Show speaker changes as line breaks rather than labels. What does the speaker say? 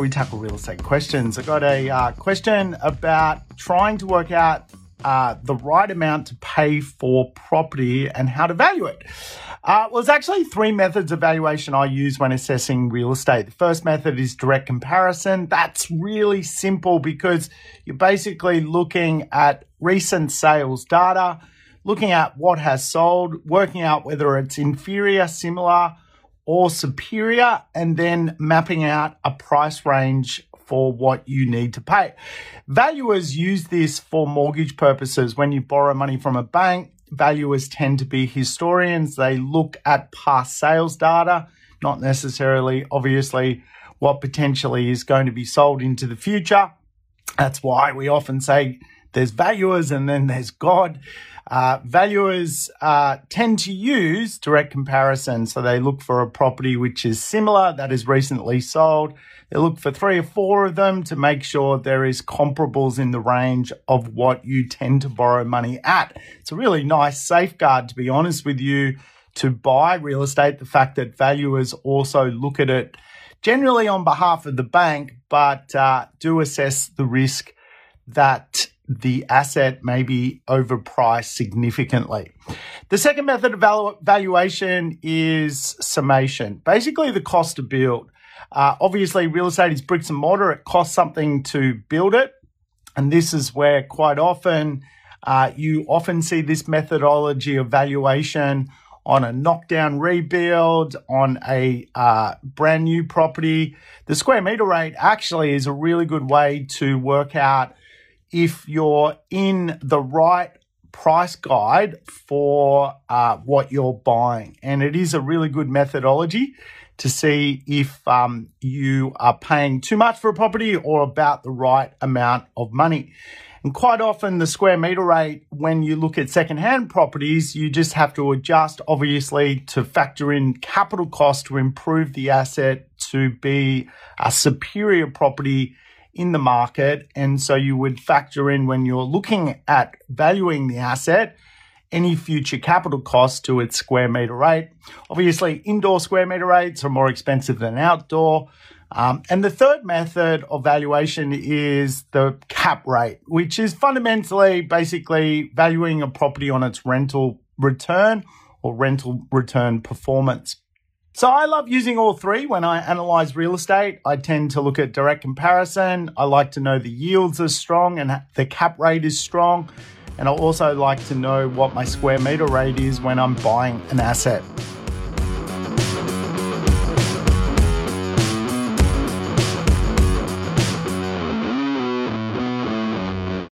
we tackle real estate questions. I got a uh, question about trying to work out uh, the right amount to pay for property and how to value it. Uh, well, there's actually three methods of valuation I use when assessing real estate. The first method is direct comparison. That's really simple because you're basically looking at recent sales data, looking at what has sold, working out whether it's inferior, similar, or superior, and then mapping out a price range for what you need to pay. Valuers use this for mortgage purposes. When you borrow money from a bank, valuers tend to be historians. They look at past sales data, not necessarily, obviously, what potentially is going to be sold into the future. That's why we often say there's valuers and then there's God. Uh, valuers uh, tend to use direct comparison. So they look for a property which is similar that is recently sold. They look for three or four of them to make sure there is comparables in the range of what you tend to borrow money at. It's a really nice safeguard, to be honest with you, to buy real estate. The fact that valuers also look at it generally on behalf of the bank, but uh, do assess the risk that the asset may be overpriced significantly. The second method of valuation is summation, basically the cost to build. Uh, obviously, real estate is bricks and mortar, it costs something to build it. And this is where quite often uh, you often see this methodology of valuation on a knockdown rebuild, on a uh, brand new property. The square meter rate actually is a really good way to work out if you're in the right price guide for uh, what you're buying. And it is a really good methodology to see if um, you are paying too much for a property or about the right amount of money. And quite often, the square meter rate, when you look at secondhand properties, you just have to adjust, obviously, to factor in capital cost to improve the asset to be a superior property in the market. And so you would factor in when you're looking at valuing the asset any future capital cost to its square meter rate. Obviously, indoor square meter rates are more expensive than outdoor. Um, and the third method of valuation is the cap rate, which is fundamentally basically valuing a property on its rental return or rental return performance. So I love using all three when I analyze real estate. I tend to look at direct comparison. I like to know the yields are strong and the cap rate is strong. And I also like to know what my square meter rate is when I'm buying an asset.